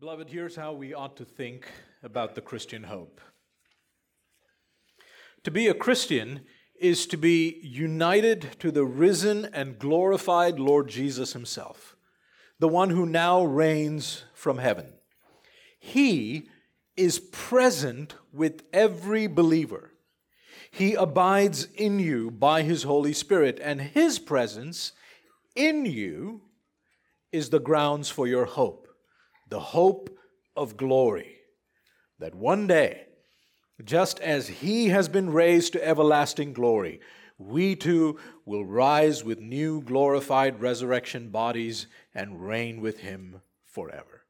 Beloved, here's how we ought to think about the Christian hope. To be a Christian is to be united to the risen and glorified Lord Jesus Himself, the one who now reigns from heaven. He is present with every believer. He abides in you by His Holy Spirit, and His presence in you is the grounds for your hope, the hope of glory. That one day, just as He has been raised to everlasting glory, we too will rise with new glorified resurrection bodies and reign with Him forever.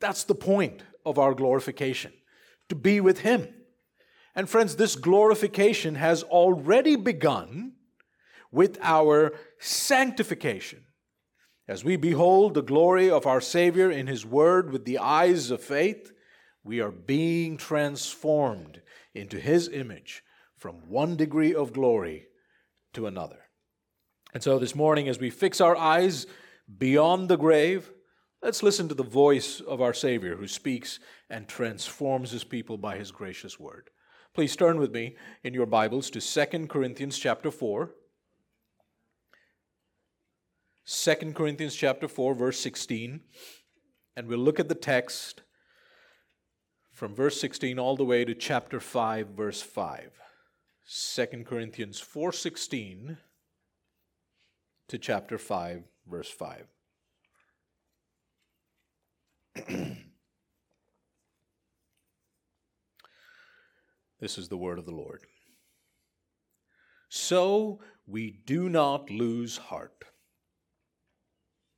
That's the point of our glorification, to be with Him. And friends, this glorification has already begun with our sanctification. As we behold the glory of our Savior in His Word with the eyes of faith, we are being transformed into His image from one degree of glory to another. And so this morning, as we fix our eyes beyond the grave, let's listen to the voice of our Savior who speaks and transforms His people by His gracious Word. Please turn with me in your Bibles to 2 Corinthians chapter 4. 2 Corinthians chapter 4 verse 16 and we'll look at the text from verse 16 all the way to chapter 5 verse 5. 2 Corinthians 4:16 to chapter 5 verse 5. this is the word of the Lord. So we do not lose heart.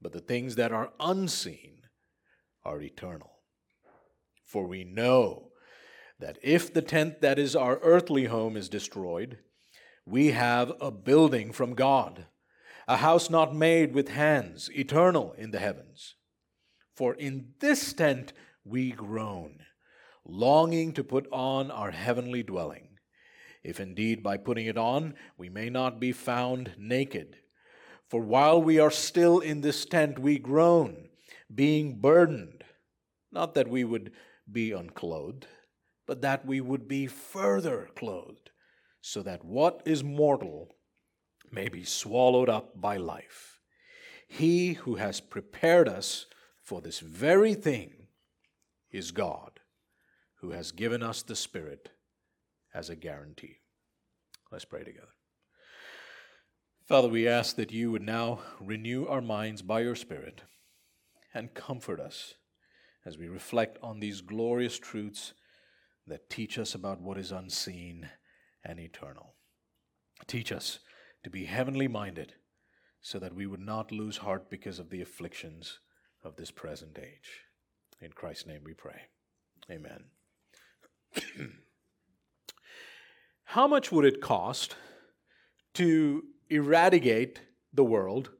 but the things that are unseen are eternal. For we know that if the tent that is our earthly home is destroyed, we have a building from God, a house not made with hands, eternal in the heavens. For in this tent we groan, longing to put on our heavenly dwelling, if indeed by putting it on we may not be found naked. For while we are still in this tent, we groan, being burdened, not that we would be unclothed, but that we would be further clothed, so that what is mortal may be swallowed up by life. He who has prepared us for this very thing is God, who has given us the Spirit as a guarantee. Let's pray together. Father, we ask that you would now renew our minds by your Spirit and comfort us as we reflect on these glorious truths that teach us about what is unseen and eternal. Teach us to be heavenly minded so that we would not lose heart because of the afflictions of this present age. In Christ's name we pray. Amen. How much would it cost to eradicate the world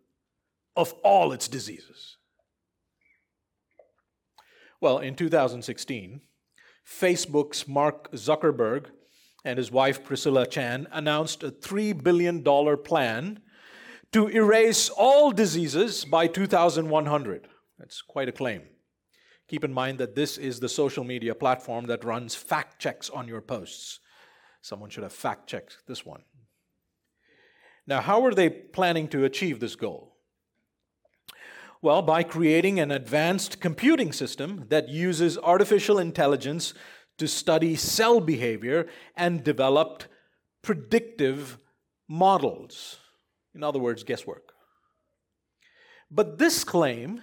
of all its diseases? Well, in 2016, Facebook's Mark Zuckerberg and his wife Priscilla Chan announced a $3 billion plan to erase all diseases by 2100. That's quite a claim. Keep in mind that this is the social media platform that runs fact checks on your posts. Someone should have fact checked this one. Now, how are they planning to achieve this goal? Well, by creating an advanced computing system that uses artificial intelligence to study cell behavior and develop predictive models. In other words, guesswork. But this claim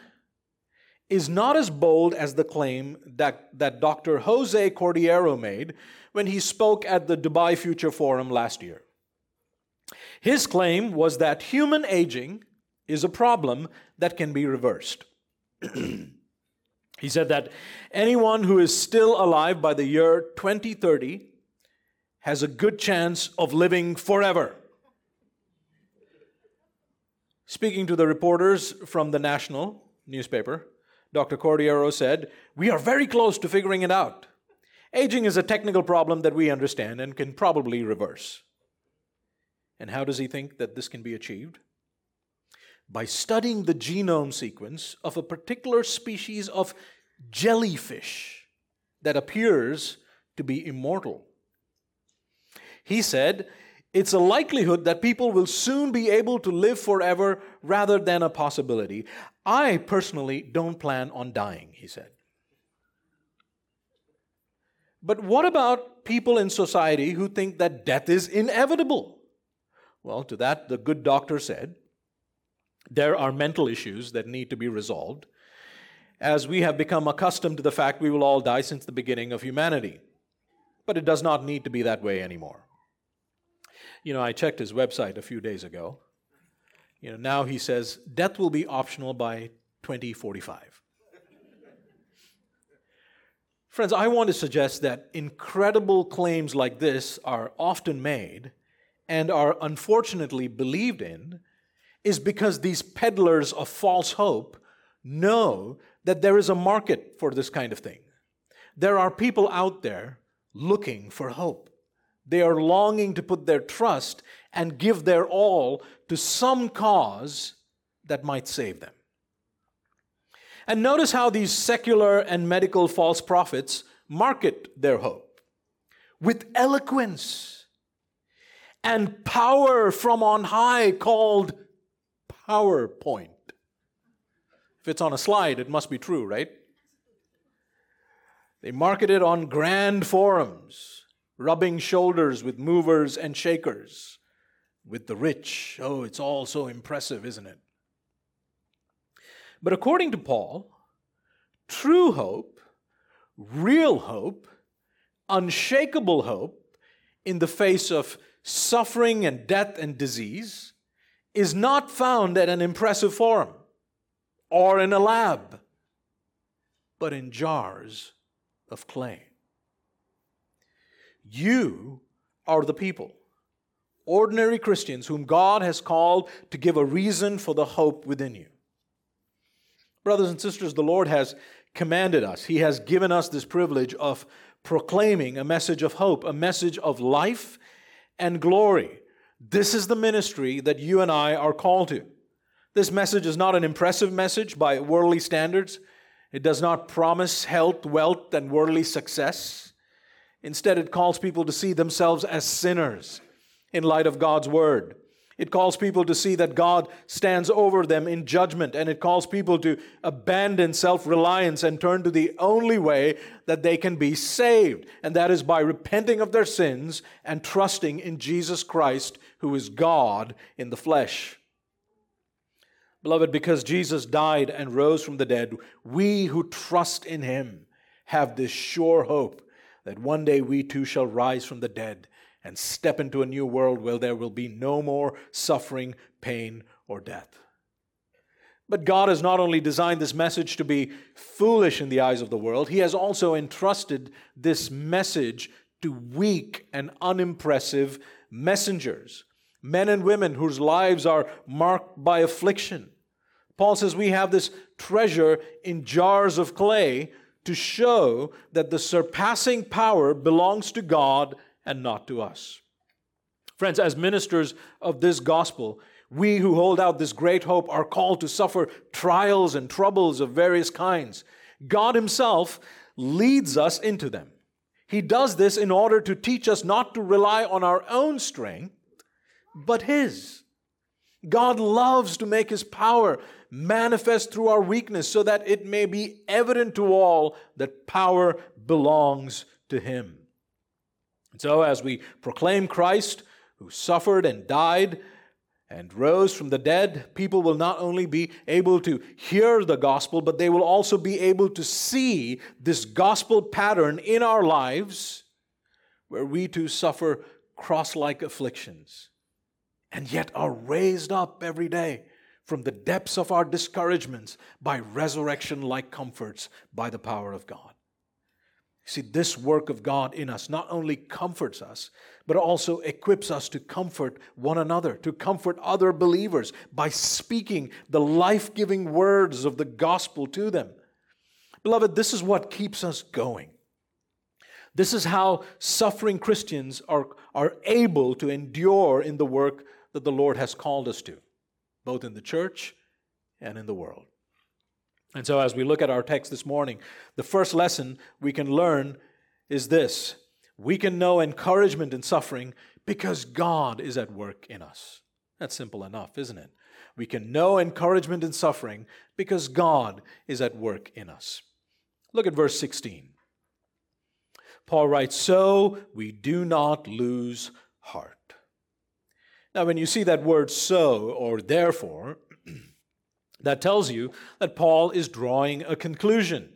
is not as bold as the claim that, that Dr. Jose Cordeiro made when he spoke at the Dubai Future Forum last year. His claim was that human aging is a problem that can be reversed. He said that anyone who is still alive by the year 2030 has a good chance of living forever. Speaking to the reporters from the National newspaper, Dr. Cordeiro said, We are very close to figuring it out. Aging is a technical problem that we understand and can probably reverse. And how does he think that this can be achieved? By studying the genome sequence of a particular species of jellyfish that appears to be immortal. He said, It's a likelihood that people will soon be able to live forever rather than a possibility. I personally don't plan on dying, he said. But what about people in society who think that death is inevitable? Well, to that, the good doctor said, there are mental issues that need to be resolved, as we have become accustomed to the fact we will all die since the beginning of humanity. But it does not need to be that way anymore. You know, I checked his website a few days ago. You know, now he says death will be optional by 2045. Friends, I want to suggest that incredible claims like this are often made and are unfortunately believed in is because these peddlers of false hope know that there is a market for this kind of thing. There are people out there looking for hope. They are longing to put their trust and give their all to some cause that might save them. And notice how these secular and medical false prophets market their hope with eloquence and power from on high called PowerPoint. If it's on a slide, it must be true, right? They market it on grand forums, rubbing shoulders with movers and shakers, with the rich. Oh, it's all so impressive, isn't it? But according to Paul, true hope, real hope, unshakable hope in the face of suffering and death and disease is not found at an impressive forum or in a lab, but in jars of clay. You are the people, ordinary Christians whom God has called to give a reason for the hope within you. Brothers and sisters, the Lord has commanded us, He has given us this privilege of proclaiming a message of hope, a message of life and glory this is the ministry that you and I are called to. This message is not an impressive message by worldly standards. It does not promise health, wealth, and worldly success. Instead, it calls people to see themselves as sinners in light of God's word. It calls people to see that God stands over them in judgment, and it calls people to abandon self reliance and turn to the only way that they can be saved, and that is by repenting of their sins and trusting in Jesus Christ, who is God in the flesh. Beloved, because Jesus died and rose from the dead, we who trust in him have this sure hope that one day we too shall rise from the dead and step into a new world where there will be no more suffering, pain, or death. But God has not only designed this message to be foolish in the eyes of the world, He has also entrusted this message to weak and unimpressive messengers, men and women whose lives are marked by affliction. Paul says we have this treasure in jars of clay to show that the surpassing power belongs to God and not to us. Friends, as ministers of this gospel, we who hold out this great hope are called to suffer trials and troubles of various kinds. God Himself leads us into them. He does this in order to teach us not to rely on our own strength, but His. God loves to make His power manifest through our weakness so that it may be evident to all that power belongs to Him. And so, as we proclaim Christ, who suffered and died and rose from the dead, people will not only be able to hear the gospel, but they will also be able to see this gospel pattern in our lives where we too suffer cross like afflictions and yet are raised up every day from the depths of our discouragements by resurrection like comforts by the power of God. See, this work of God in us not only comforts us, but also equips us to comfort one another, to comfort other believers by speaking the life giving words of the gospel to them. Beloved, this is what keeps us going. This is how suffering Christians are, are able to endure in the work that the Lord has called us to, both in the church and in the world. And so, as we look at our text this morning, the first lesson we can learn is this we can know encouragement in suffering because God is at work in us. That's simple enough, isn't it? We can know encouragement in suffering because God is at work in us. Look at verse 16. Paul writes, So we do not lose heart. Now, when you see that word so or therefore, that tells you that Paul is drawing a conclusion.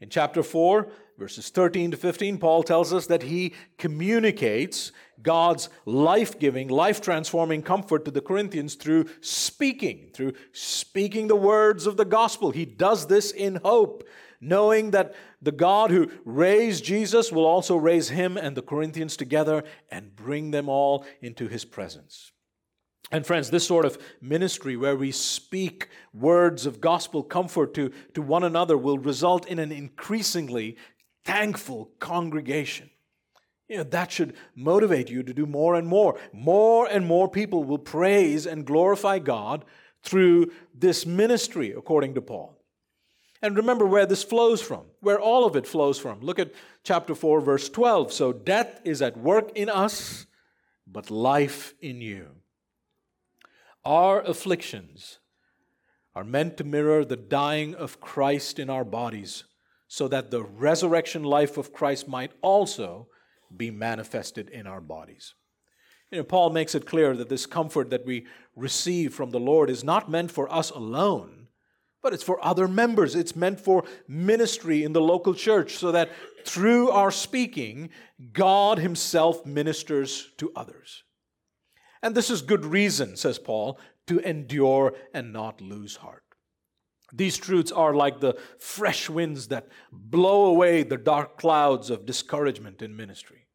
In chapter 4, verses 13 to 15, Paul tells us that he communicates God's life giving, life transforming comfort to the Corinthians through speaking, through speaking the words of the gospel. He does this in hope, knowing that the God who raised Jesus will also raise him and the Corinthians together and bring them all into his presence. And friends, this sort of ministry where we speak words of gospel comfort to, to one another will result in an increasingly thankful congregation. You know, that should motivate you to do more and more. More and more people will praise and glorify God through this ministry, according to Paul. And remember where this flows from, where all of it flows from. Look at chapter 4, verse 12. So death is at work in us, but life in you. Our afflictions are meant to mirror the dying of Christ in our bodies, so that the resurrection life of Christ might also be manifested in our bodies. You know, Paul makes it clear that this comfort that we receive from the Lord is not meant for us alone, but it's for other members. It's meant for ministry in the local church, so that through our speaking, God Himself ministers to others. And this is good reason, says Paul, to endure and not lose heart. These truths are like the fresh winds that blow away the dark clouds of discouragement in ministry.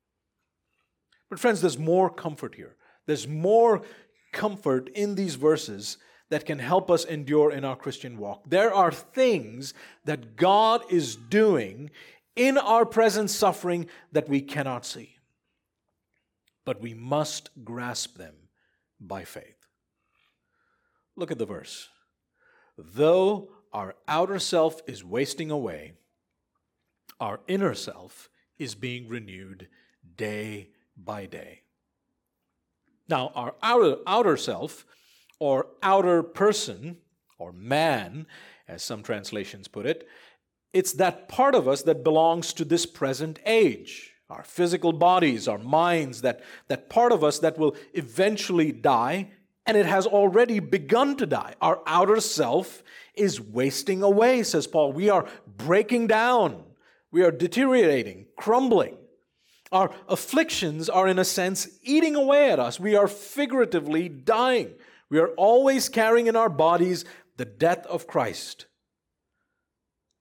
But, friends, there's more comfort here. There's more comfort in these verses that can help us endure in our Christian walk. There are things that God is doing in our present suffering that we cannot see but we must grasp them by faith. Look at the verse. Though our outer self is wasting away, our inner self is being renewed day by day. Now, our outer, outer self, or outer person, or man, as some translations put it, it's that part of us that belongs to this present age our physical bodies, our minds, that, that part of us that will eventually die, and it has already begun to die. Our outer self is wasting away, says Paul. We are breaking down, we are deteriorating, crumbling. Our afflictions are, in a sense, eating away at us. We are figuratively dying. We are always carrying in our bodies the death of Christ.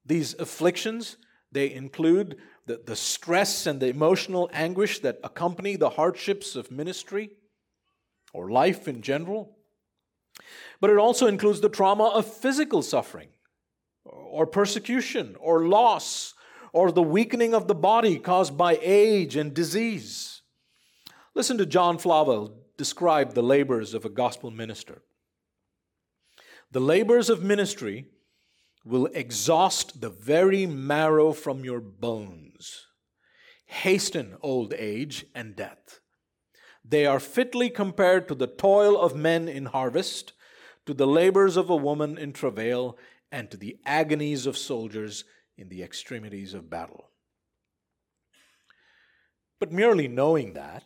These afflictions, they include the, the stress and the emotional anguish that accompany the hardships of ministry or life in general. But it also includes the trauma of physical suffering or persecution or loss or the weakening of the body caused by age and disease. Listen to John Flavel describe the labors of a gospel minister. The labors of ministry will exhaust the very marrow from your bones, hasten old age and death. They are fitly compared to the toil of men in harvest, to the labors of a woman in travail, and to the agonies of soldiers in the extremities of battle. But merely knowing that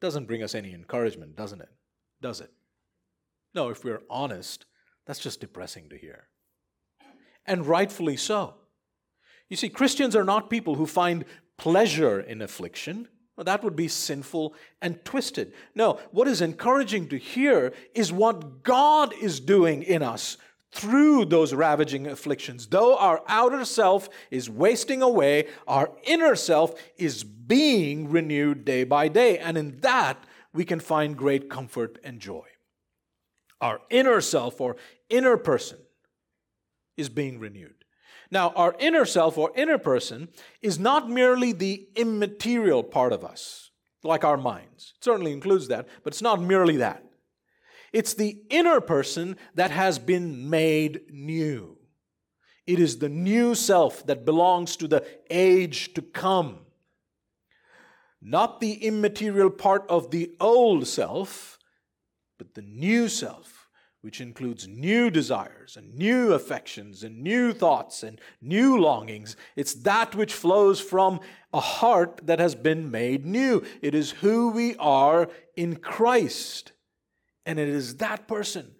doesn't bring us any encouragement, doesn't it? Does it? No, if we're honest, that's just depressing to hear and rightfully so. You see, Christians are not people who find pleasure in affliction. Well, that would be sinful and twisted. No, what is encouraging to hear is what God is doing in us through those ravaging afflictions. Though our outer self is wasting away, our inner self is being renewed day by day. And in that, we can find great comfort and joy. Our inner self or inner person is being renewed. Now, our inner self or inner person is not merely the immaterial part of us, like our minds. It certainly includes that, but it's not merely that. It's the inner person that has been made new. It is the new self that belongs to the age to come. Not the immaterial part of the old self, but the new self which includes new desires and new affections and new thoughts and new longings. It's that which flows from a heart that has been made new. It is who we are in Christ. And it is that person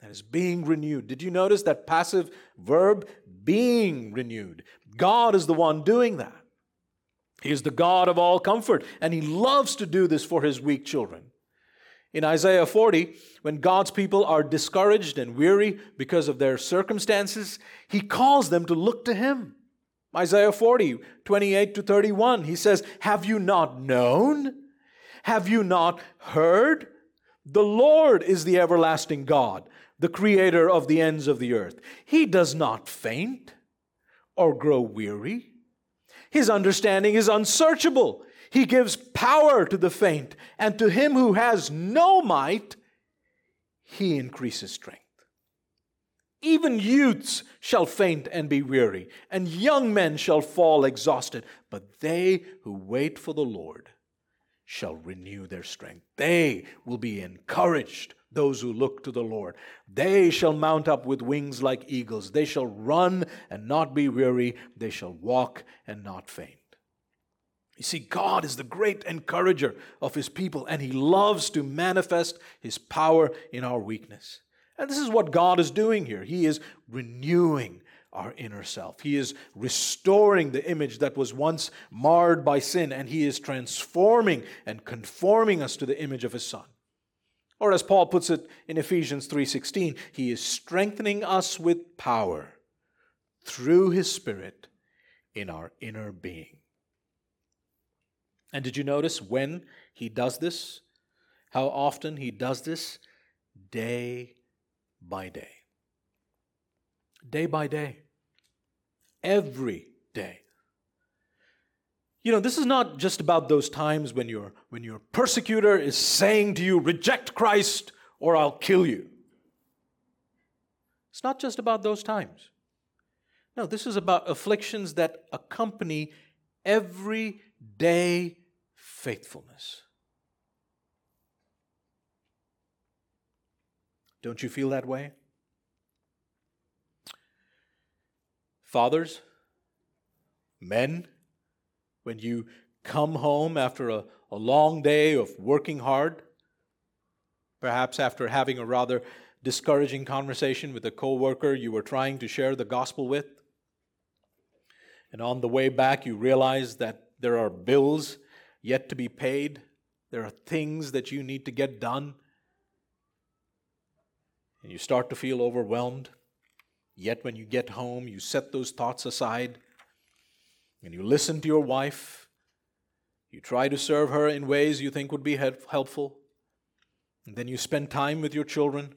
that is being renewed. Did you notice that passive verb? Being renewed. God is the one doing that. He is the God of all comfort, and He loves to do this for His weak children. In Isaiah 40, when God's people are discouraged and weary because of their circumstances, he calls them to look to him. Isaiah 40, 28 to 31, he says, Have you not known? Have you not heard? The Lord is the everlasting God, the creator of the ends of the earth. He does not faint or grow weary. His understanding is unsearchable. He gives power to the faint, and to him who has no might, he increases strength. Even youths shall faint and be weary, and young men shall fall exhausted. But they who wait for the Lord shall renew their strength. They will be encouraged, those who look to the Lord. They shall mount up with wings like eagles. They shall run and not be weary. They shall walk and not faint. You see, God is the great encourager of his people, and he loves to manifest his power in our weakness. And this is what God is doing here. He is renewing our inner self. He is restoring the image that was once marred by sin, and he is transforming and conforming us to the image of his son. Or as Paul puts it in Ephesians 3:16, he is strengthening us with power through his spirit in our inner being. And did you notice when he does this? How often he does this? Day by day. Day by day. Every day. You know, this is not just about those times when your, when your persecutor is saying to you, reject Christ or I'll kill you. It's not just about those times. No, this is about afflictions that accompany every day faithfulness. Don't you feel that way? Fathers, men, when you come home after a, a long day of working hard, perhaps after having a rather discouraging conversation with a coworker you were trying to share the gospel with, and on the way back you realize that there are bills yet to be paid. There are things that you need to get done. And you start to feel overwhelmed. Yet when you get home, you set those thoughts aside and you listen to your wife. You try to serve her in ways you think would be helpful. And then you spend time with your children.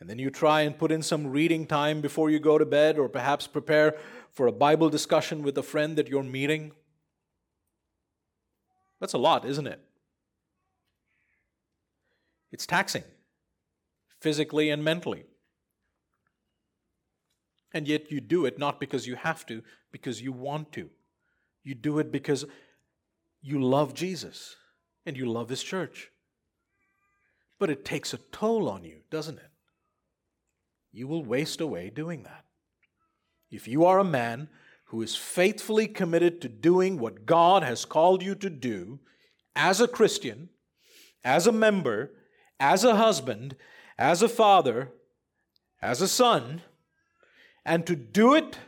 And then you try and put in some reading time before you go to bed, or perhaps prepare for a Bible discussion with a friend that you're meeting. That's a lot, isn't it? It's taxing, physically and mentally. And yet you do it not because you have to, because you want to. You do it because you love Jesus and you love His church. But it takes a toll on you, doesn't it? You will waste away doing that. If you are a man who is faithfully committed to doing what God has called you to do as a Christian, as a member, as a husband, as a father, as a son, and to do it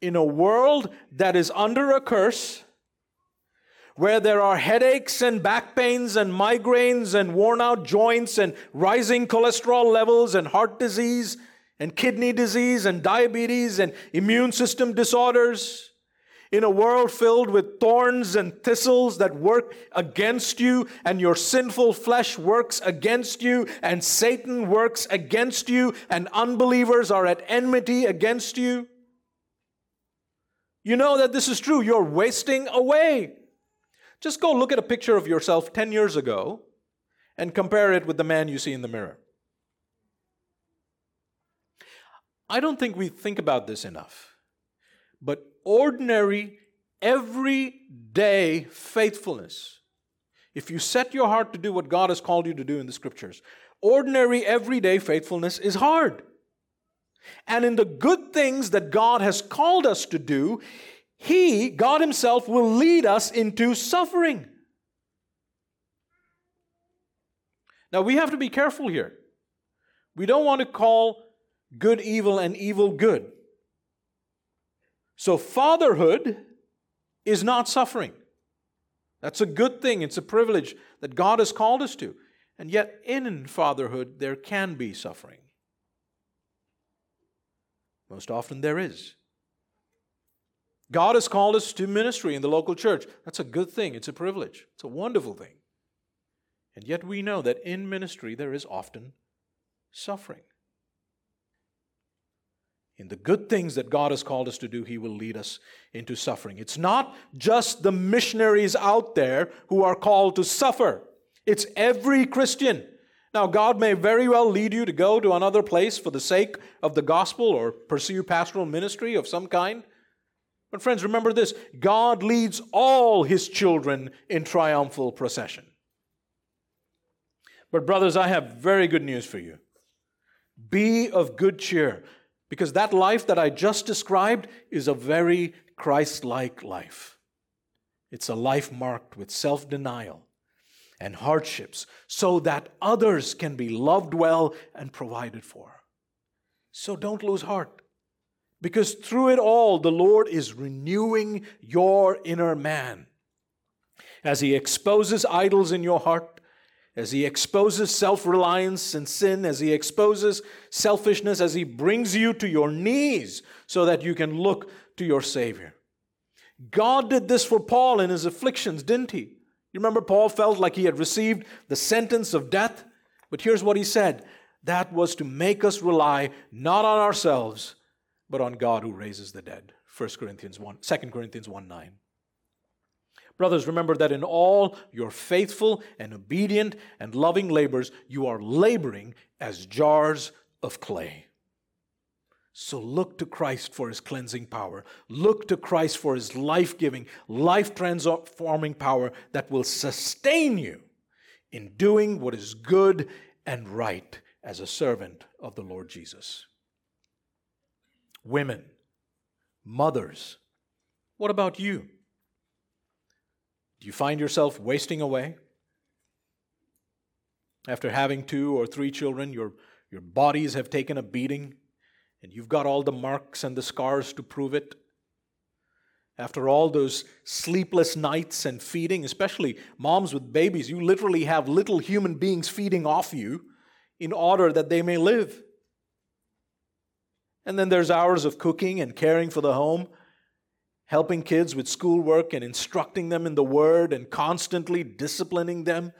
in a world that is under a curse, where there are headaches and back pains and migraines and worn out joints and rising cholesterol levels and heart disease and kidney disease and diabetes and immune system disorders. In a world filled with thorns and thistles that work against you, and your sinful flesh works against you, and Satan works against you, and unbelievers are at enmity against you. You know that this is true. You're wasting away. Just go look at a picture of yourself 10 years ago and compare it with the man you see in the mirror. I don't think we think about this enough, but ordinary, everyday faithfulness, if you set your heart to do what God has called you to do in the scriptures, ordinary, everyday faithfulness is hard. And in the good things that God has called us to do, He, God Himself, will lead us into suffering. Now, we have to be careful here. We don't want to call good evil and evil good. So, fatherhood is not suffering. That's a good thing, it's a privilege that God has called us to. And yet, in fatherhood, there can be suffering. Most often there is. God has called us to ministry in the local church. That's a good thing, it's a privilege, it's a wonderful thing. And yet we know that in ministry there is often suffering. In the good things that God has called us to do, He will lead us into suffering. It's not just the missionaries out there who are called to suffer, it's every Christian. Now, God may very well lead you to go to another place for the sake of the gospel or pursue pastoral ministry of some kind. But, friends, remember this God leads all his children in triumphal procession. But, brothers, I have very good news for you. Be of good cheer, because that life that I just described is a very Christ like life. It's a life marked with self denial and hardships so that others can be loved well and provided for. So don't lose heart. Because through it all, the Lord is renewing your inner man. As He exposes idols in your heart, as He exposes self reliance and sin, as He exposes selfishness, as He brings you to your knees so that you can look to your Savior. God did this for Paul in his afflictions, didn't He? You remember, Paul felt like he had received the sentence of death? But here's what he said that was to make us rely not on ourselves, but on God who raises the dead. 1 Corinthians 1, 2 Corinthians 1 9. Brothers, remember that in all your faithful and obedient and loving labors, you are laboring as jars of clay. So look to Christ for his cleansing power. Look to Christ for his life giving, life transforming power that will sustain you in doing what is good and right as a servant of the Lord Jesus. Women, mothers, what about you? Do you find yourself wasting away? After having two or three children, your, your bodies have taken a beating and you've got all the marks and the scars to prove it. After all those sleepless nights and feeding, especially moms with babies, you literally have little human beings feeding off you in order that they may live. And then there's hours of cooking and caring for the home, helping kids with schoolwork and instructing them in the Word and constantly disciplining them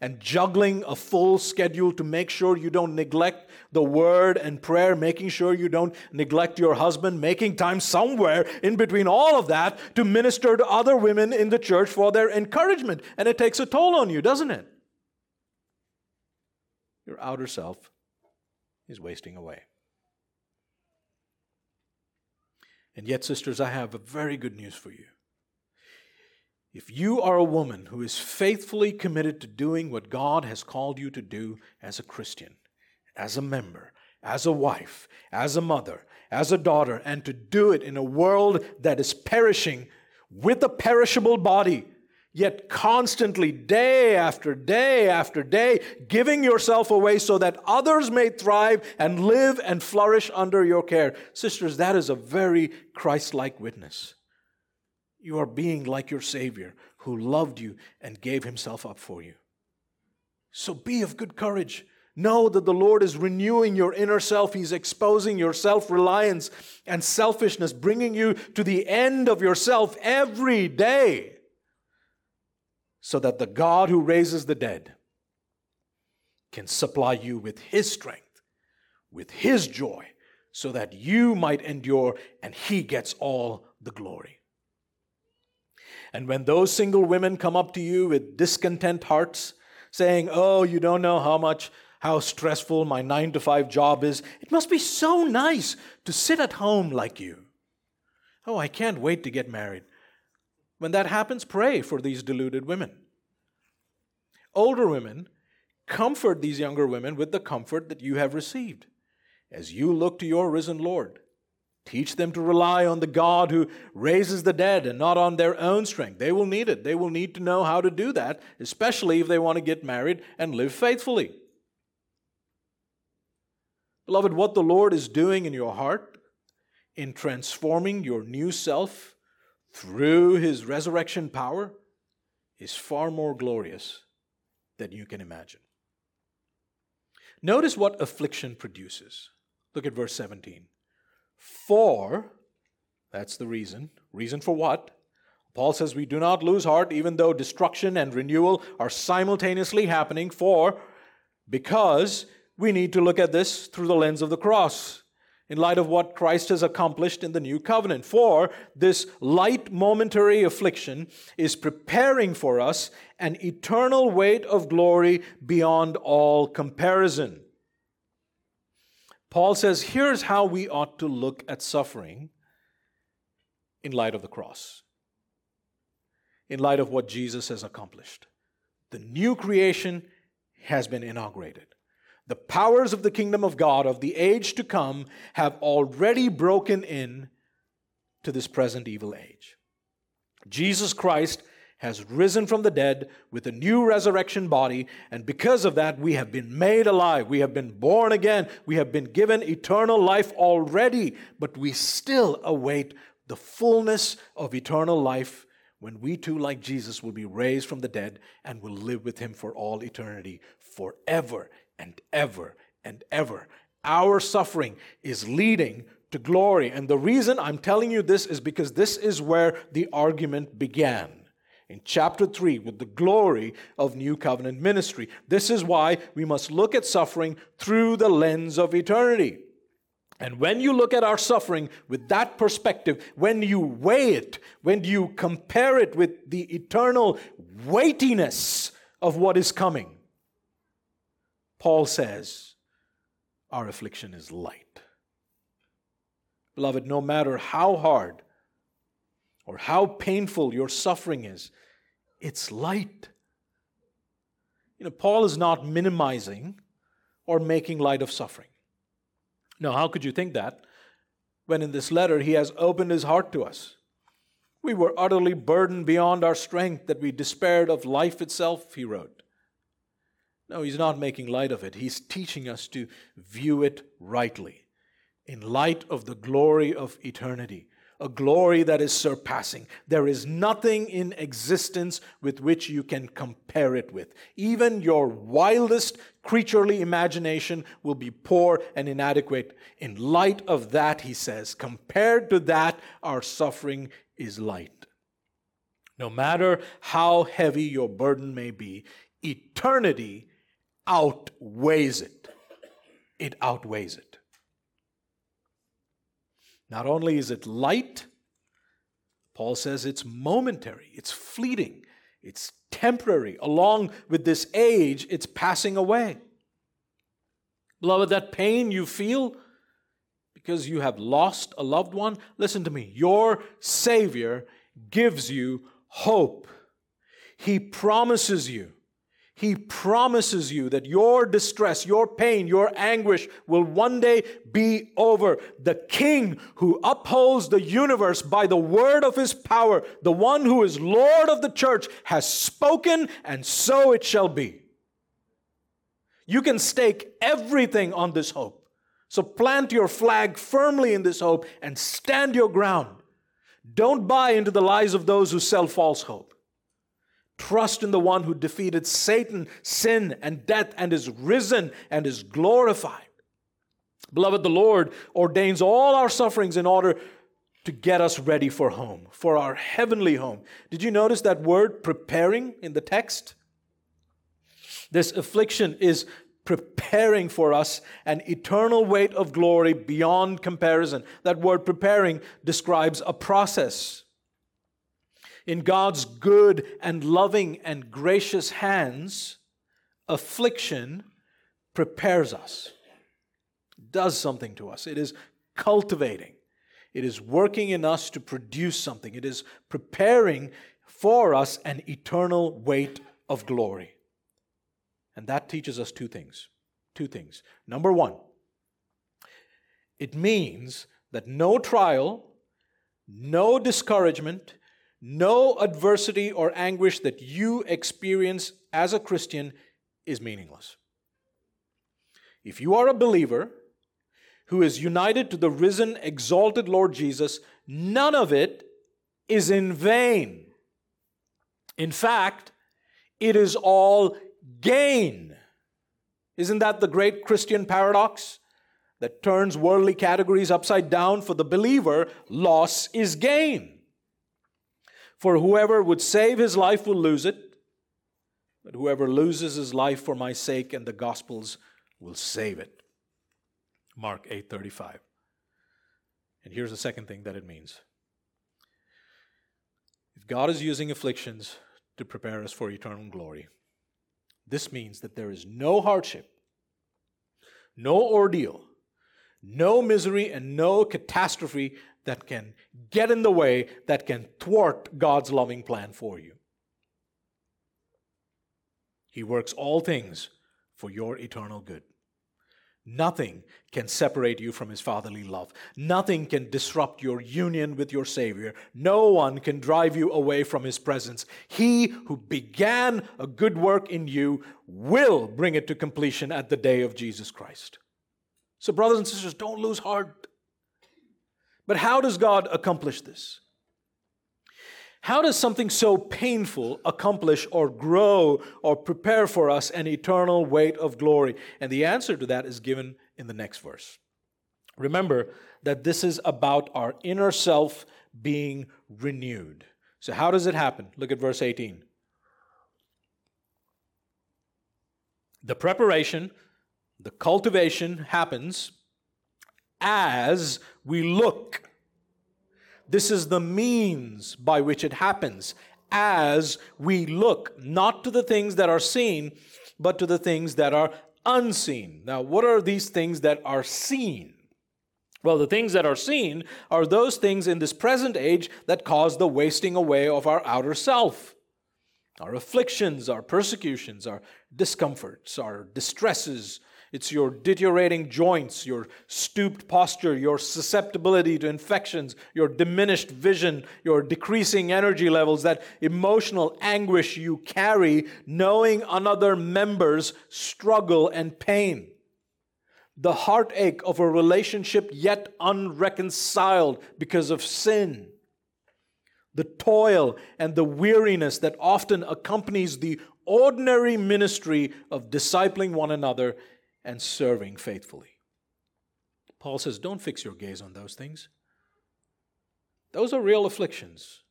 and juggling a full schedule to make sure you don't neglect the word and prayer, making sure you don't neglect your husband, making time somewhere in between all of that to minister to other women in the church for their encouragement. And it takes a toll on you, doesn't it? Your outer self is wasting away. And yet, sisters, I have a very good news for you. If you are a woman who is faithfully committed to doing what God has called you to do as a Christian, as a member, as a wife, as a mother, as a daughter, and to do it in a world that is perishing with a perishable body, yet constantly, day after day after day, giving yourself away so that others may thrive and live and flourish under your care. Sisters, that is a very Christ like witness. You are being like your Savior who loved you and gave himself up for you. So be of good courage. Know that the Lord is renewing your inner self. He's exposing your self reliance and selfishness, bringing you to the end of yourself every day, so that the God who raises the dead can supply you with His strength, with His joy, so that you might endure and He gets all the glory. And when those single women come up to you with discontent hearts, saying, Oh, you don't know how much how stressful my nine to five job is. It must be so nice to sit at home like you. Oh, I can't wait to get married. When that happens, pray for these deluded women. Older women, comfort these younger women with the comfort that you have received as you look to your risen Lord. Teach them to rely on the God who raises the dead and not on their own strength. They will need it. They will need to know how to do that, especially if they want to get married and live faithfully. Beloved, what the Lord is doing in your heart in transforming your new self through his resurrection power is far more glorious than you can imagine. Notice what affliction produces. Look at verse 17. For, that's the reason. Reason for what? Paul says we do not lose heart even though destruction and renewal are simultaneously happening. For, because we need to look at this through the lens of the cross in light of what Christ has accomplished in the new covenant. For this light momentary affliction is preparing for us an eternal weight of glory beyond all comparison. Paul says, here's how we ought to look at suffering in light of the cross, in light of what Jesus has accomplished. The new creation has been inaugurated. The powers of the kingdom of God of the age to come have already broken in to this present evil age. Jesus Christ has risen from the dead with a new resurrection body, and because of that, we have been made alive. We have been born again. We have been given eternal life already, but we still await the fullness of eternal life when we too, like Jesus, will be raised from the dead and will live with him for all eternity, forever and ever and ever. Our suffering is leading to glory. And the reason I'm telling you this is because this is where the argument began. In chapter 3, with the glory of New Covenant ministry. This is why we must look at suffering through the lens of eternity. And when you look at our suffering with that perspective, when you weigh it, when you compare it with the eternal weightiness of what is coming, Paul says, Our affliction is light. Beloved, no matter how hard or how painful your suffering is, it's light. You know, Paul is not minimizing or making light of suffering. Now, how could you think that when in this letter he has opened his heart to us? We were utterly burdened beyond our strength that we despaired of life itself, he wrote. No, he's not making light of it. He's teaching us to view it rightly in light of the glory of eternity, a glory that is surpassing. There is nothing in existence with which you can compare it with. Even your wildest creaturely imagination will be poor and inadequate. In light of that, he says, compared to that, our suffering is light. No matter how heavy your burden may be, eternity outweighs it. It outweighs it. Not only is it light, Paul says it's momentary, it's fleeting, it's temporary. Along with this age, it's passing away. Beloved, that pain you feel because you have lost a loved one, listen to me. Your Savior gives you hope. He promises you he promises you that your distress, your pain, your anguish will one day be over. The King who upholds the universe by the word of his power, the one who is Lord of the church, has spoken, and so it shall be. You can stake everything on this hope. So plant your flag firmly in this hope and stand your ground. Don't buy into the lies of those who sell false hope. Trust in the one who defeated Satan, sin, and death, and is risen and is glorified. Beloved, the Lord ordains all our sufferings in order to get us ready for home, for our heavenly home. Did you notice that word preparing in the text? This affliction is preparing for us an eternal weight of glory beyond comparison. That word preparing describes a process. In God's good and loving and gracious hands, affliction prepares us, does something to us. It is cultivating, it is working in us to produce something, it is preparing for us an eternal weight of glory. And that teaches us two things. Two things. Number one, it means that no trial, no discouragement, no adversity or anguish that you experience as a Christian is meaningless. If you are a believer who is united to the risen, exalted Lord Jesus, none of it is in vain. In fact, it is all gain. Isn't that the great Christian paradox that turns worldly categories upside down? For the believer, loss is gain. For whoever would save his life will lose it, but whoever loses his life for my sake and the gospel's will save it. Mark 8:35. And here's the second thing that it means. If God is using afflictions to prepare us for eternal glory, this means that there is no hardship, no ordeal, no misery, and no catastrophe that can get in the way, that can thwart God's loving plan for you. He works all things for your eternal good. Nothing can separate you from his fatherly love. Nothing can disrupt your union with your Savior. No one can drive you away from his presence. He who began a good work in you will bring it to completion at the day of Jesus Christ. So, brothers and sisters, don't lose heart. But how does God accomplish this? How does something so painful accomplish or grow or prepare for us an eternal weight of glory? And the answer to that is given in the next verse. Remember that this is about our inner self being renewed. So, how does it happen? Look at verse 18. The preparation, the cultivation happens as we look this is the means by which it happens as we look not to the things that are seen, but to the things that are unseen. Now, what are these things that are seen? Well, the things that are seen are those things in this present age that cause the wasting away of our outer self. Our afflictions, our persecutions, our discomforts, our distresses, it's your deteriorating joints, your stooped posture, your susceptibility to infections, your diminished vision, your decreasing energy levels, that emotional anguish you carry knowing another member's struggle and pain. The heartache of a relationship yet unreconciled because of sin. The toil and the weariness that often accompanies the ordinary ministry of discipling one another and serving faithfully. Paul says, don't fix your gaze on those things. Those are real afflictions.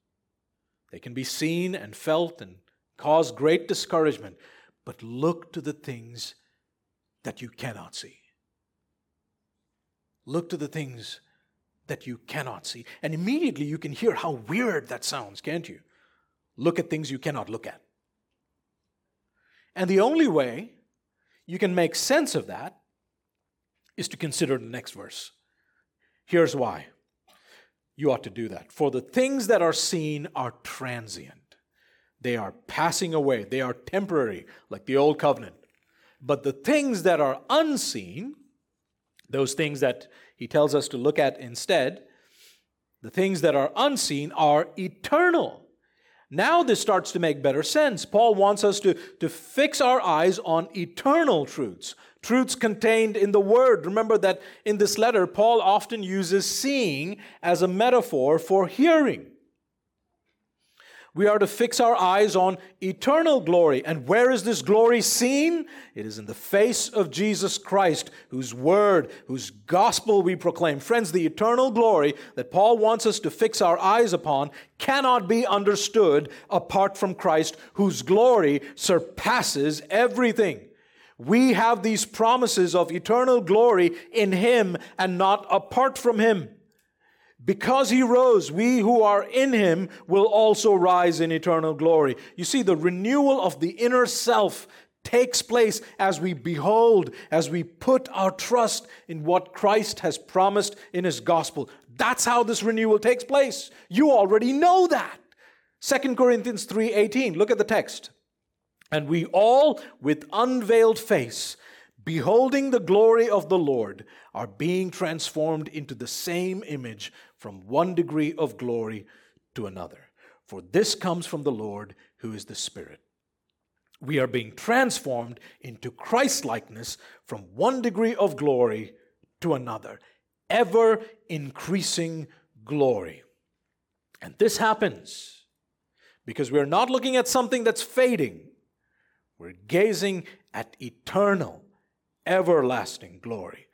They can be seen and felt and cause great discouragement, but look to the things that you cannot see. Look to the things that you cannot see. And immediately you can hear how weird that sounds, can't you? Look at things you cannot look at. And the only way you can make sense of that is to consider the next verse. Here's why. You ought to do that. For the things that are seen are transient, they are passing away, they are temporary, like the old covenant. But the things that are unseen, those things that he tells us to look at instead, the things that are unseen are eternal. Now this starts to make better sense. Paul wants us to, to fix our eyes on eternal truths, truths contained in the Word. Remember that in this letter, Paul often uses seeing as a metaphor for hearing. We are to fix our eyes on eternal glory. And where is this glory seen? It is in the face of Jesus Christ, whose word, whose gospel we proclaim. Friends, the eternal glory that Paul wants us to fix our eyes upon cannot be understood apart from Christ, whose glory surpasses everything. We have these promises of eternal glory in Him and not apart from Him. Because he rose, we who are in him will also rise in eternal glory. You see, the renewal of the inner self takes place as we behold, as we put our trust in what Christ has promised in his gospel. That's how this renewal takes place. You already know that. 2 Corinthians 3:18. Look at the text. And we all with unveiled face beholding the glory of the Lord are being transformed into the same image from one degree of glory to another. For this comes from the Lord who is the Spirit. We are being transformed into Christ likeness from one degree of glory to another, ever increasing glory. And this happens because we're not looking at something that's fading, we're gazing at eternal, everlasting glory.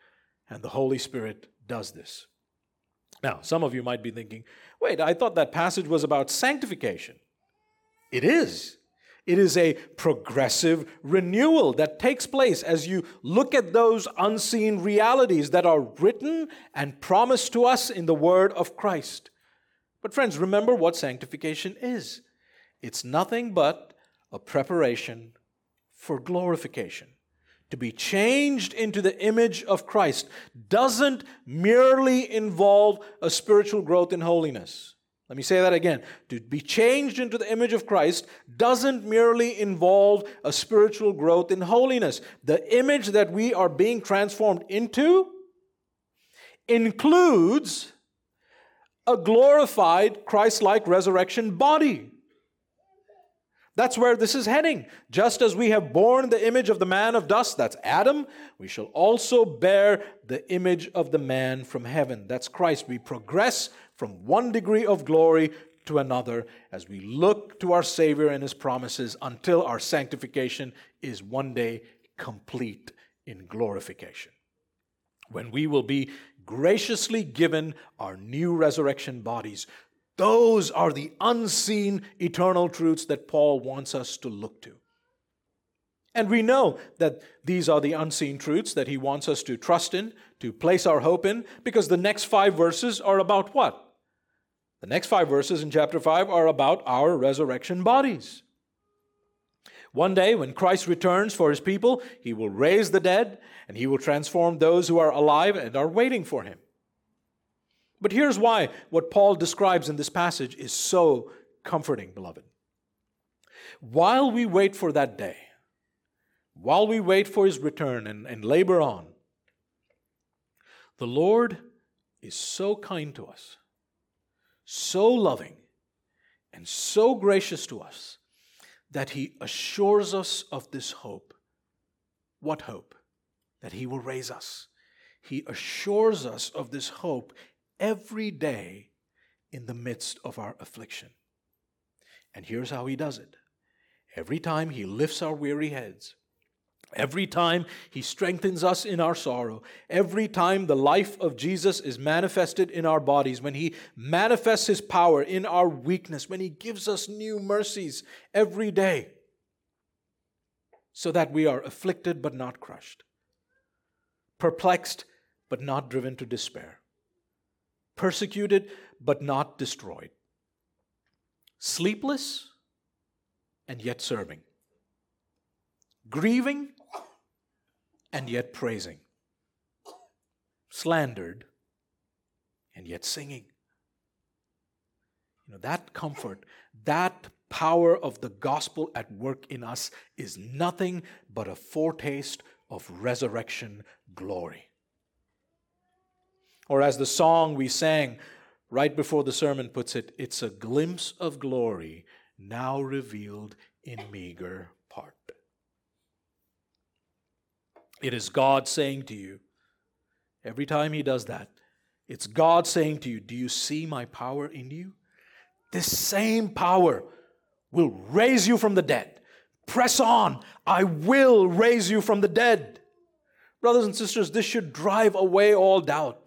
And the Holy Spirit does this. Now, some of you might be thinking, wait, I thought that passage was about sanctification. It is. It is a progressive renewal that takes place as you look at those unseen realities that are written and promised to us in the Word of Christ. But, friends, remember what sanctification is it's nothing but a preparation for glorification to be changed into the image of Christ doesn't merely involve a spiritual growth in holiness. Let me say that again. To be changed into the image of Christ doesn't merely involve a spiritual growth in holiness. The image that we are being transformed into includes a glorified Christ like resurrection body. That's where this is heading. Just as we have borne the image of the man of dust, that's Adam, we shall also bear the image of the man from heaven. That's Christ. We progress from one degree of glory to another as we look to our Savior and His promises until our sanctification is one day complete in glorification. When we will be graciously given our new resurrection bodies those are the unseen eternal truths that Paul wants us to look to. And we know that these are the unseen truths that he wants us to trust in, to place our hope in, because the next five verses are about what? The next five verses in chapter 5 are about our resurrection bodies. One day, when Christ returns for his people, he will raise the dead and he will transform those who are alive and are waiting for him. But here's why what Paul describes in this passage is so comforting, beloved. While we wait for that day, while we wait for his return and, and labor on, the Lord is so kind to us, so loving, and so gracious to us that he assures us of this hope. What hope? That he will raise us. He assures us of this hope every day in the midst of our affliction. And here's how he does it every time he lifts our weary heads, every time he strengthens us in our sorrow, every time the life of Jesus is manifested in our bodies, when he manifests his power in our weakness, when he gives us new mercies every day, so that we are afflicted but not crushed, perplexed but not driven to despair persecuted but not destroyed, sleepless and yet serving, grieving and yet praising, slandered and yet singing. You know, that comfort, that power of the gospel at work in us is nothing but a foretaste of resurrection glory. Or as the song we sang right before the sermon puts it, it's a glimpse of glory now revealed in meager part. It is God saying to you, every time He does that, it's God saying to you, Do you see my power in you? This same power will raise you from the dead. Press on. I will raise you from the dead. Brothers and sisters, this should drive away all doubt.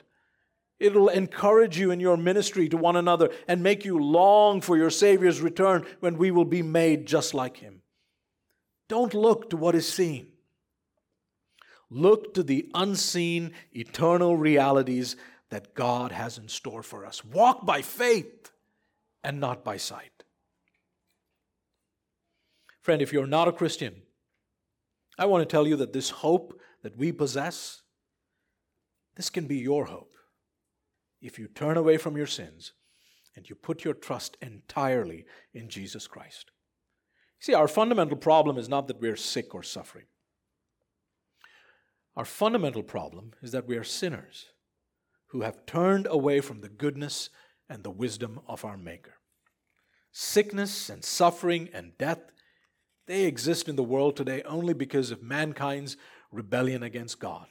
It'll encourage you in your ministry to one another and make you long for your Savior's return when we will be made just like Him. Don't look to what is seen. Look to the unseen, eternal realities that God has in store for us. Walk by faith and not by sight. Friend, if you're not a Christian, I want to tell you that this hope that we possess, this can be your hope if you turn away from your sins and you put your trust entirely in Jesus Christ. See, our fundamental problem is not that we're sick or suffering. Our fundamental problem is that we are sinners who have turned away from the goodness and the wisdom of our Maker. Sickness and suffering and death, they exist in the world today only because of mankind's rebellion against God.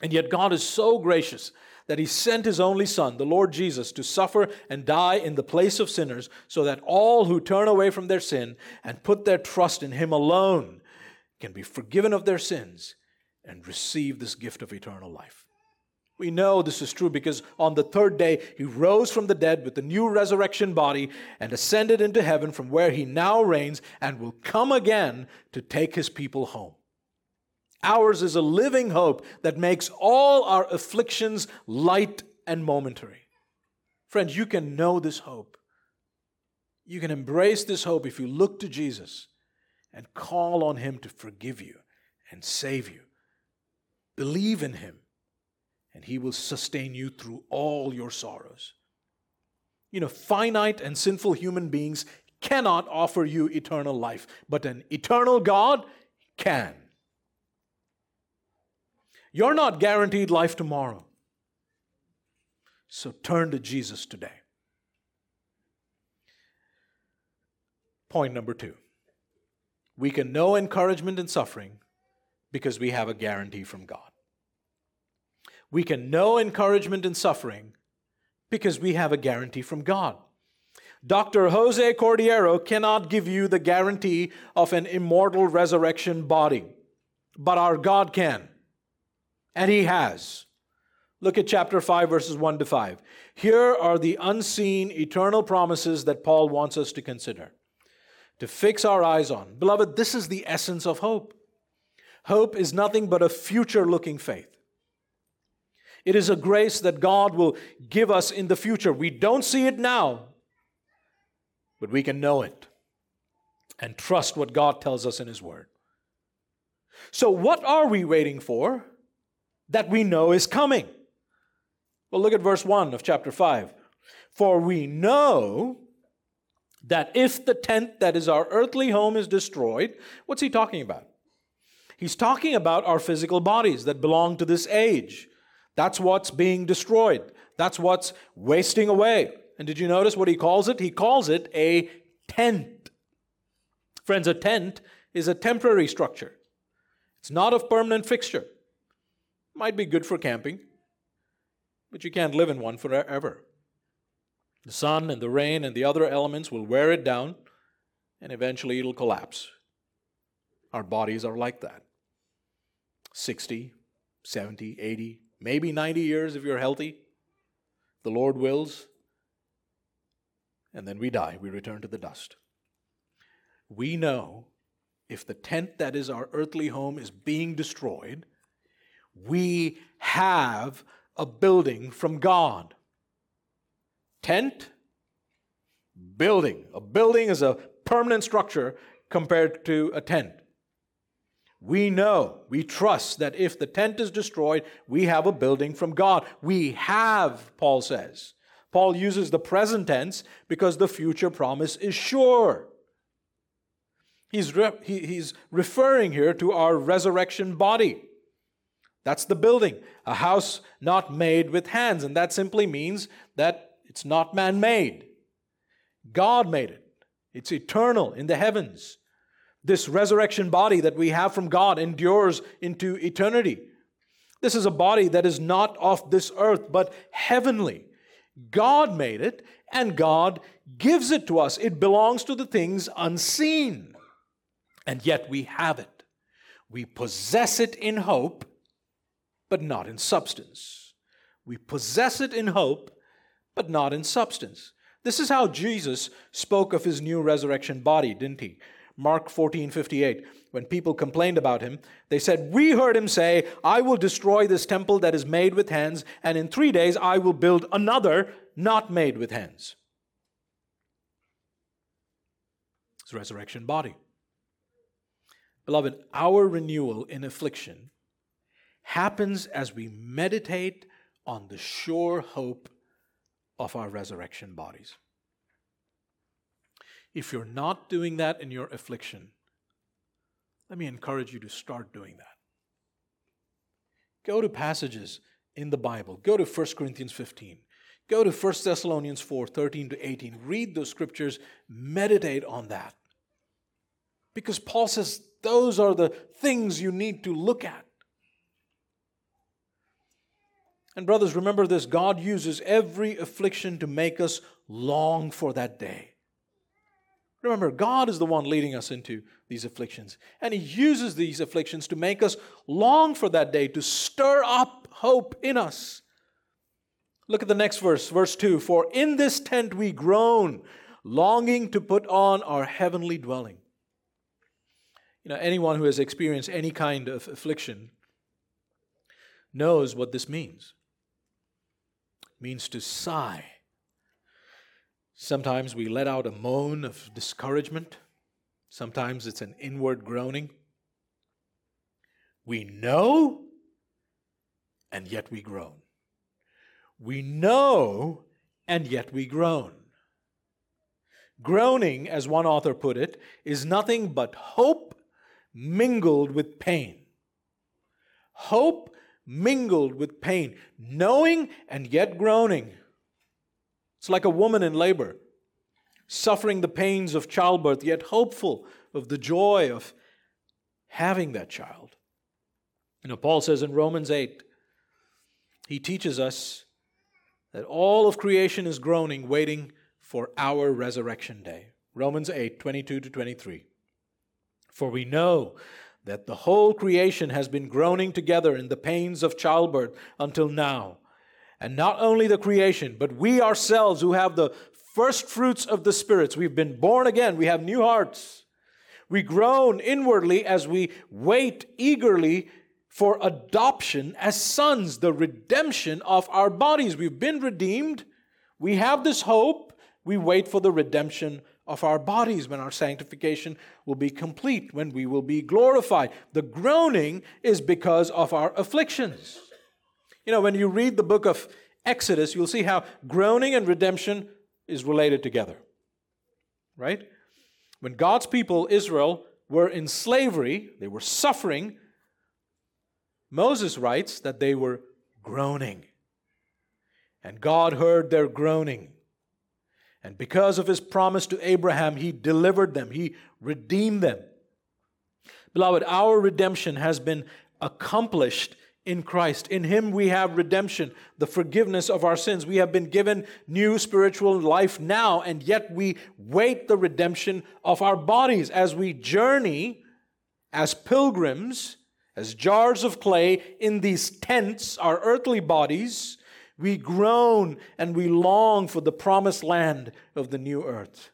And yet, God is so gracious that He sent His only Son, the Lord Jesus, to suffer and die in the place of sinners, so that all who turn away from their sin and put their trust in Him alone can be forgiven of their sins and receive this gift of eternal life. We know this is true because on the third day he rose from the dead with a new resurrection body and ascended into heaven from where he now reigns and will come again to take his people home. Ours is a living hope that makes all our afflictions light and momentary. Friends, you can know this hope. You can embrace this hope if you look to Jesus and call on him to forgive you and save you Believe in him, and he will sustain you through all your sorrows. You know, finite and sinful human beings cannot offer you eternal life, but an eternal God can. You're not guaranteed life tomorrow. So turn to Jesus today. Point number two we can know encouragement in suffering because we have a guarantee from God. We can know encouragement in suffering because we have a guarantee from God. Dr. Jose Cordeiro cannot give you the guarantee of an immortal resurrection body, but our God can. And He has. Look at chapter 5, verses 1 to 5. Here are the unseen eternal promises that Paul wants us to consider, to fix our eyes on. Beloved, this is the essence of hope. Hope is nothing but a future looking faith. It is a grace that God will give us in the future. We don't see it now, but we can know it and trust what God tells us in His Word. So, what are we waiting for that we know is coming? Well, look at verse 1 of chapter 5. For we know that if the tent that is our earthly home is destroyed, what's he talking about? He's talking about our physical bodies that belong to this age. That's what's being destroyed. That's what's wasting away. And did you notice what he calls it? He calls it a tent. Friends, a tent is a temporary structure. It's not a permanent fixture. Might be good for camping, but you can't live in one forever. The sun and the rain and the other elements will wear it down, and eventually it'll collapse. Our bodies are like that 60, 70, 80, maybe 90 years if you're healthy. The Lord wills. And then we die. We return to the dust. We know if the tent that is our earthly home is being destroyed, we have a building from God. Tent, building. A building is a permanent structure compared to a tent. We know, we trust that if the tent is destroyed, we have a building from God. We have, Paul says. Paul uses the present tense because the future promise is sure. He's, re- he, he's referring here to our resurrection body. That's the building, a house not made with hands. And that simply means that it's not man made. God made it, it's eternal in the heavens. This resurrection body that we have from God endures into eternity. This is a body that is not of this earth, but heavenly. God made it, and God gives it to us. It belongs to the things unseen. And yet we have it. We possess it in hope, but not in substance. We possess it in hope, but not in substance. This is how Jesus spoke of his new resurrection body, didn't he? Mark 14 58. When people complained about him, they said, We heard him say, I will destroy this temple that is made with hands, and in three days I will build another not made with hands. His resurrection body. Beloved, our renewal in affliction happens as we meditate on the sure hope of our resurrection bodies. If you're not doing that in your affliction, let me encourage you to start doing that. Go to passages in the Bible. Go to 1 Corinthians 15. Go to 1 Thessalonians 4 13 to 18. Read those scriptures. Meditate on that. Because Paul says those are the things you need to look at. And, brothers, remember this God uses every affliction to make us long for that day. Remember, God is the one leading us into these afflictions. And He uses these afflictions to make us long for that day, to stir up hope in us. Look at the next verse, verse 2 For in this tent we groan, longing to put on our heavenly dwelling. You know, anyone who has experienced any kind of affliction knows what this means. Means to sigh Sometimes we let out a moan of discouragement. Sometimes it's an inward groaning. We know, and yet we groan. We know, and yet we groan. Groaning, as one author put it, is nothing but hope mingled with pain. Hope mingled with pain, knowing and yet groaning. It's like a woman in labor, suffering the pains of childbirth, yet hopeful of the joy of having that child. You know, Paul says in Romans 8, he teaches us that all of creation is groaning, waiting for our resurrection day. Romans 8, 22 to 23. For we know that the whole creation has been groaning together in the pains of childbirth until now. And not only the creation, but we ourselves who have the first fruits of the spirits. We've been born again, we have new hearts. We groan inwardly as we wait eagerly for adoption as sons, the redemption of our bodies. We've been redeemed. We have this hope. We wait for the redemption of our bodies when our sanctification will be complete, when we will be glorified. The groaning is because of our afflictions. You know, when you read the book of Exodus, you'll see how groaning and redemption is related together. Right? When God's people, Israel, were in slavery, they were suffering, Moses writes that they were groaning. And God heard their groaning. And because of his promise to Abraham, he delivered them, he redeemed them. Beloved, our redemption has been accomplished in Christ. In Him we have redemption, the forgiveness of our sins. We have been given new spiritual life now, and yet we wait the redemption of our bodies as we journey as pilgrims, as jars of clay in these tents, our earthly bodies. We groan and we long for the promised land of the new earth.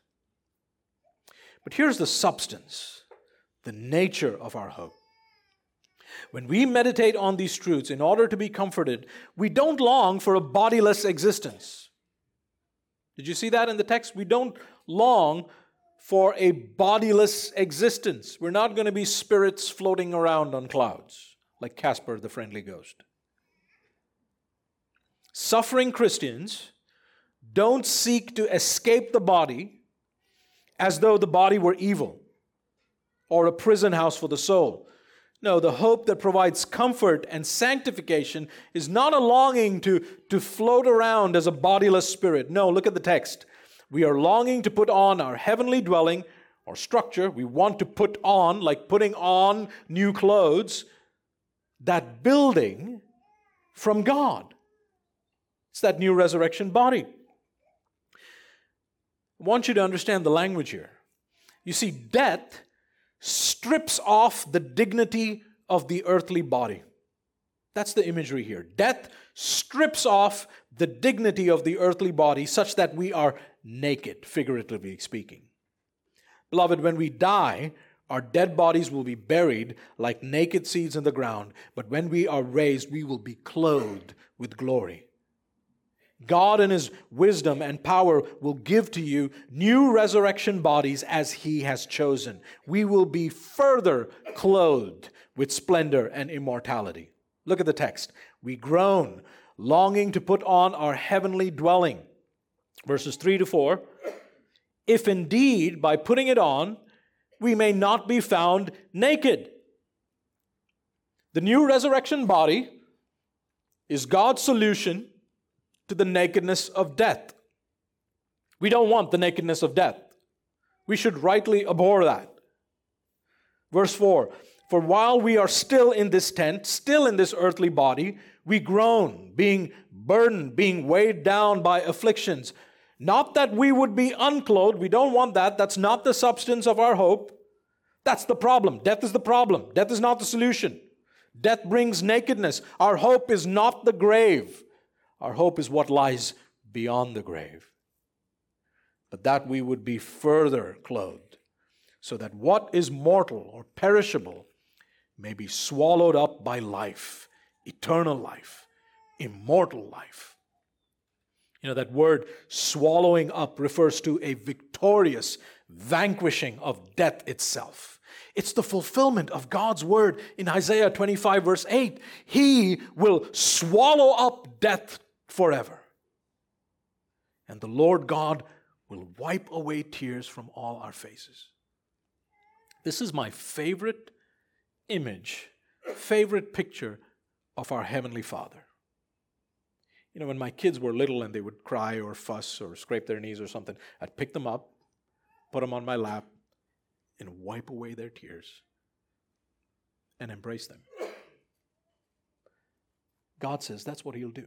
But here's the substance, the nature of our hope. When we meditate on these truths in order to be comforted, we don't long for a bodiless existence. Did you see that in the text? We don't long for a bodiless existence. We're not going to be spirits floating around on clouds like Casper the friendly ghost. Suffering Christians don't seek to escape the body as though the body were evil or a prison house for the soul. No, the hope that provides comfort and sanctification is not a longing to, to float around as a bodiless spirit. No, look at the text. We are longing to put on our heavenly dwelling or structure. We want to put on, like putting on new clothes, that building from God. It's that new resurrection body. I want you to understand the language here. You see, death strips off the dignity of the earthly body. That's the imagery here. Death strips off the dignity of the earthly body such that we are naked, figuratively speaking. Beloved, when we die, our dead bodies will be buried like naked seeds in the ground, but when we are raised, we will be clothed with glory. God, in His wisdom and power, will give to you new resurrection bodies as He has chosen. We will be further clothed with splendor and immortality. Look at the text. We groan, longing to put on our heavenly dwelling. Verses 3 to 4. If indeed, by putting it on, we may not be found naked. The new resurrection body is God's solution to the nakedness of death. We don't want the nakedness of death. We should rightly abhor that. Verse 4 For while we are still in this tent, still in this earthly body, we groan, being burdened, being weighed down by afflictions. Not that we would be unclothed. We don't want that. That's not the substance of our hope. That's the problem. Death is the problem. Death is not the solution. Death brings nakedness. Our hope is not the grave. Our hope is what lies beyond the grave. But that we would be further clothed, so that what is mortal or perishable may be swallowed up by life, eternal life, immortal life. You know, that word swallowing up refers to a victorious vanquishing of death itself. It's the fulfillment of God's word in Isaiah 25, verse 8. He will swallow up death forever. And the Lord God will wipe away tears from all our faces. This is my favorite image, favorite picture of our Heavenly Father. You know, when my kids were little and they would cry or fuss or scrape their knees or something, I'd pick them up, put them on my lap, and wipe away their tears and embrace them. God says that's what He'll do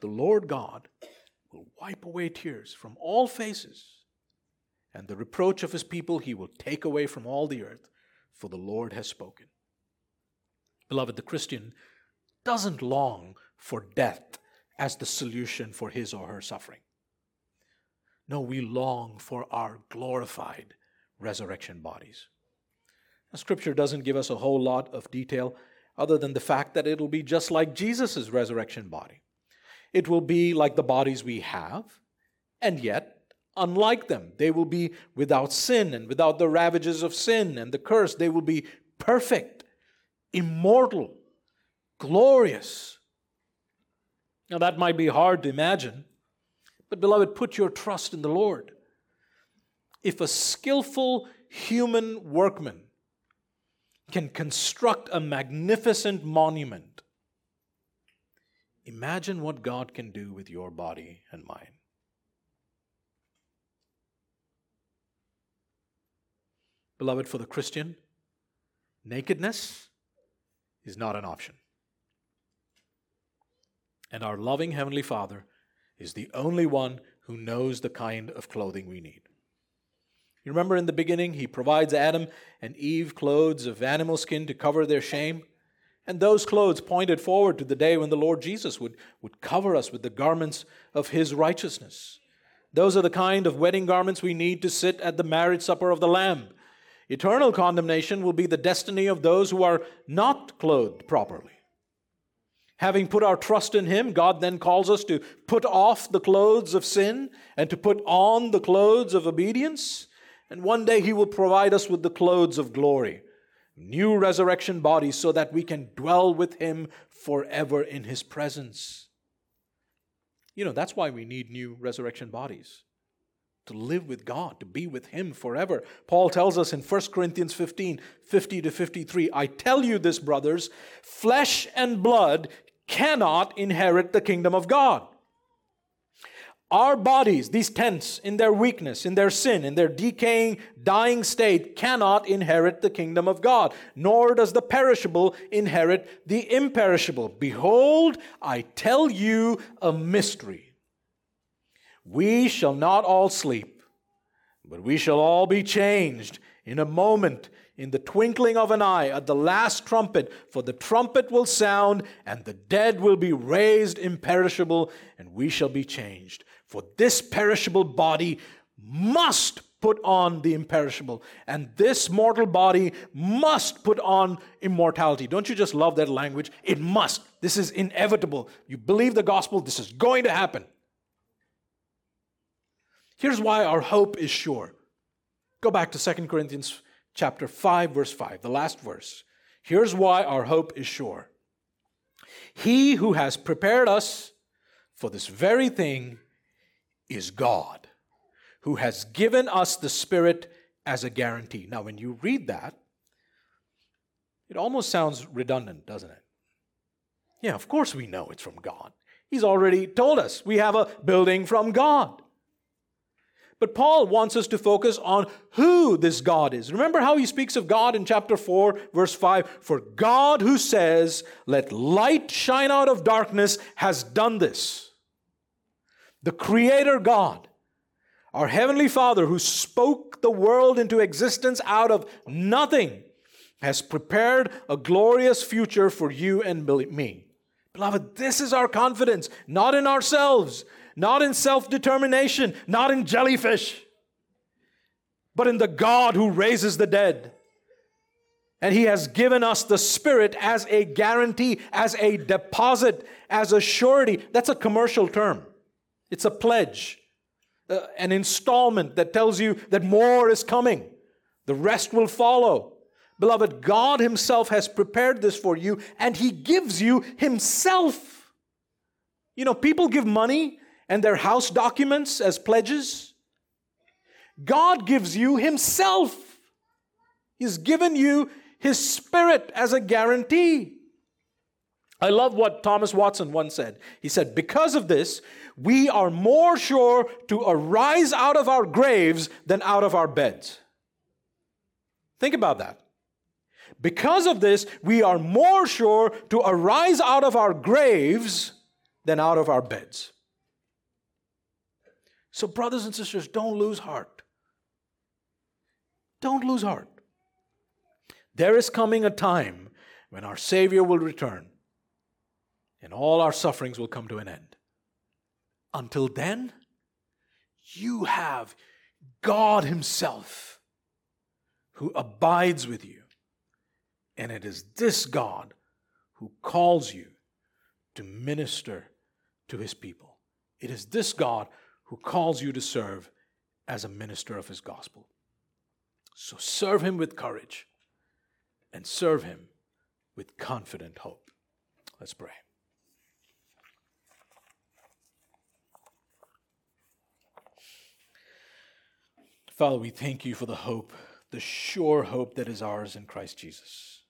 the Lord God will wipe away tears from all faces, and the reproach of his people he will take away from all the earth, for the Lord has spoken. Beloved, the Christian doesn't long for death as the solution for his or her suffering. No, we long for our glorified resurrection bodies. Now, scripture doesn't give us a whole lot of detail other than the fact that it'll be just like Jesus' resurrection body. It will be like the bodies we have, and yet unlike them. They will be without sin and without the ravages of sin and the curse. They will be perfect, immortal, glorious. Now, that might be hard to imagine, but beloved, put your trust in the Lord. If a skillful human workman can construct a magnificent monument Imagine what God can do with your body and mine. Beloved, for the Christian, nakedness is not an option. And our loving Heavenly Father is the only one who knows the kind of clothing we need. You remember in the beginning, He provides Adam and Eve clothes of animal skin to cover their shame. And those clothes pointed forward to the day when the Lord Jesus would, would cover us with the garments of his righteousness. Those are the kind of wedding garments we need to sit at the marriage supper of the Lamb. Eternal condemnation will be the destiny of those who are not clothed properly. Having put our trust in Him, God then calls us to put off the clothes of sin and to put on the clothes of obedience. And one day He will provide us with the clothes of glory new resurrection bodies so that we can dwell with Him forever in His presence. You know, that's why we need new resurrection bodies to live with God, to be with Him forever. Paul tells us in 1 Corinthians 15 50 to 53 I tell you this, brothers, flesh and blood cannot inherit the kingdom of God our bodies, these tents, in their weakness, in their sin, in their decaying, dying state, cannot inherit the kingdom of God, nor does the perishable inherit the imperishable. Behold, I tell you a mystery. We shall not all sleep, but we shall all be changed in a moment, in the twinkling of an eye, at the last trumpet. For the trumpet will sound, and the dead will be raised imperishable, and we shall be changed. For this perishable body must put on the imperishable, and this mortal body must put on immortality. Don't you just love that language? It must. This is inevitable. You believe the gospel, this is going to happen. Here's why our hope is sure. Go back to 2 Corinthians chapter 5 verse 5, the last verse. Here's why our hope is sure. He who has prepared us for this very thing is God who has given us the Spirit as a guarantee. Now, when you read that, it almost sounds redundant, doesn't it? Yeah, of course we know it's from God. He's already told us we have a building from God. But Paul wants us to focus on who this God is. Remember how he speaks of God in chapter 4, verse 5? For God who says, Let light shine out of darkness, has done this. The Creator God our Heavenly Father, who spoke the world into existence out of nothing, has prepared a glorious future for you and me. Beloved, this is our confidence, not in ourselves, not in self determination, not in jellyfish, but in the God who raises the dead. And He has given us the Spirit as a guarantee, as a deposit, as a surety. That's a commercial term, it's a pledge uh, an installment that tells you that more is coming. The rest will follow. Beloved, God Himself has prepared this for you, and He gives you Himself. You know, people give money and their house documents as pledges. God gives you Himself. He's given you His Spirit as a guarantee. I love what Thomas Watson once said. He said, Because of this, we are more sure to arise out of our graves than out of our beds. Think about that. Because of this, we are more sure to arise out of our graves than out of our beds. So, brothers and sisters, don't lose heart. Don't lose heart. There is coming a time when our Savior will return and all our sufferings will come to an end. Until then, you have God Himself who abides with you. And it is this God who calls you to minister to His people. It is this God who calls you to serve as a minister of His gospel. So serve Him with courage and serve Him with confident hope. Let's pray. Father, we thank you for the hope, the sure hope that is ours in Christ Jesus.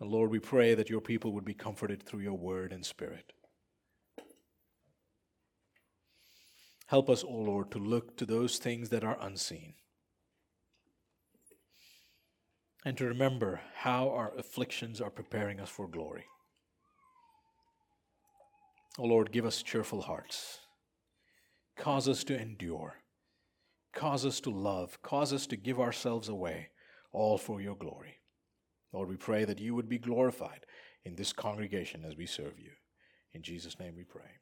And Lord, we pray that your people would be comforted through your word and spirit. Help us, O oh Lord, to look to those things that are unseen and to remember how our afflictions are preparing us for glory. O oh Lord, give us cheerful hearts. Cause us to endure. Cause us to love. Cause us to give ourselves away, all for your glory. Lord, we pray that you would be glorified in this congregation as we serve you. In Jesus' name we pray.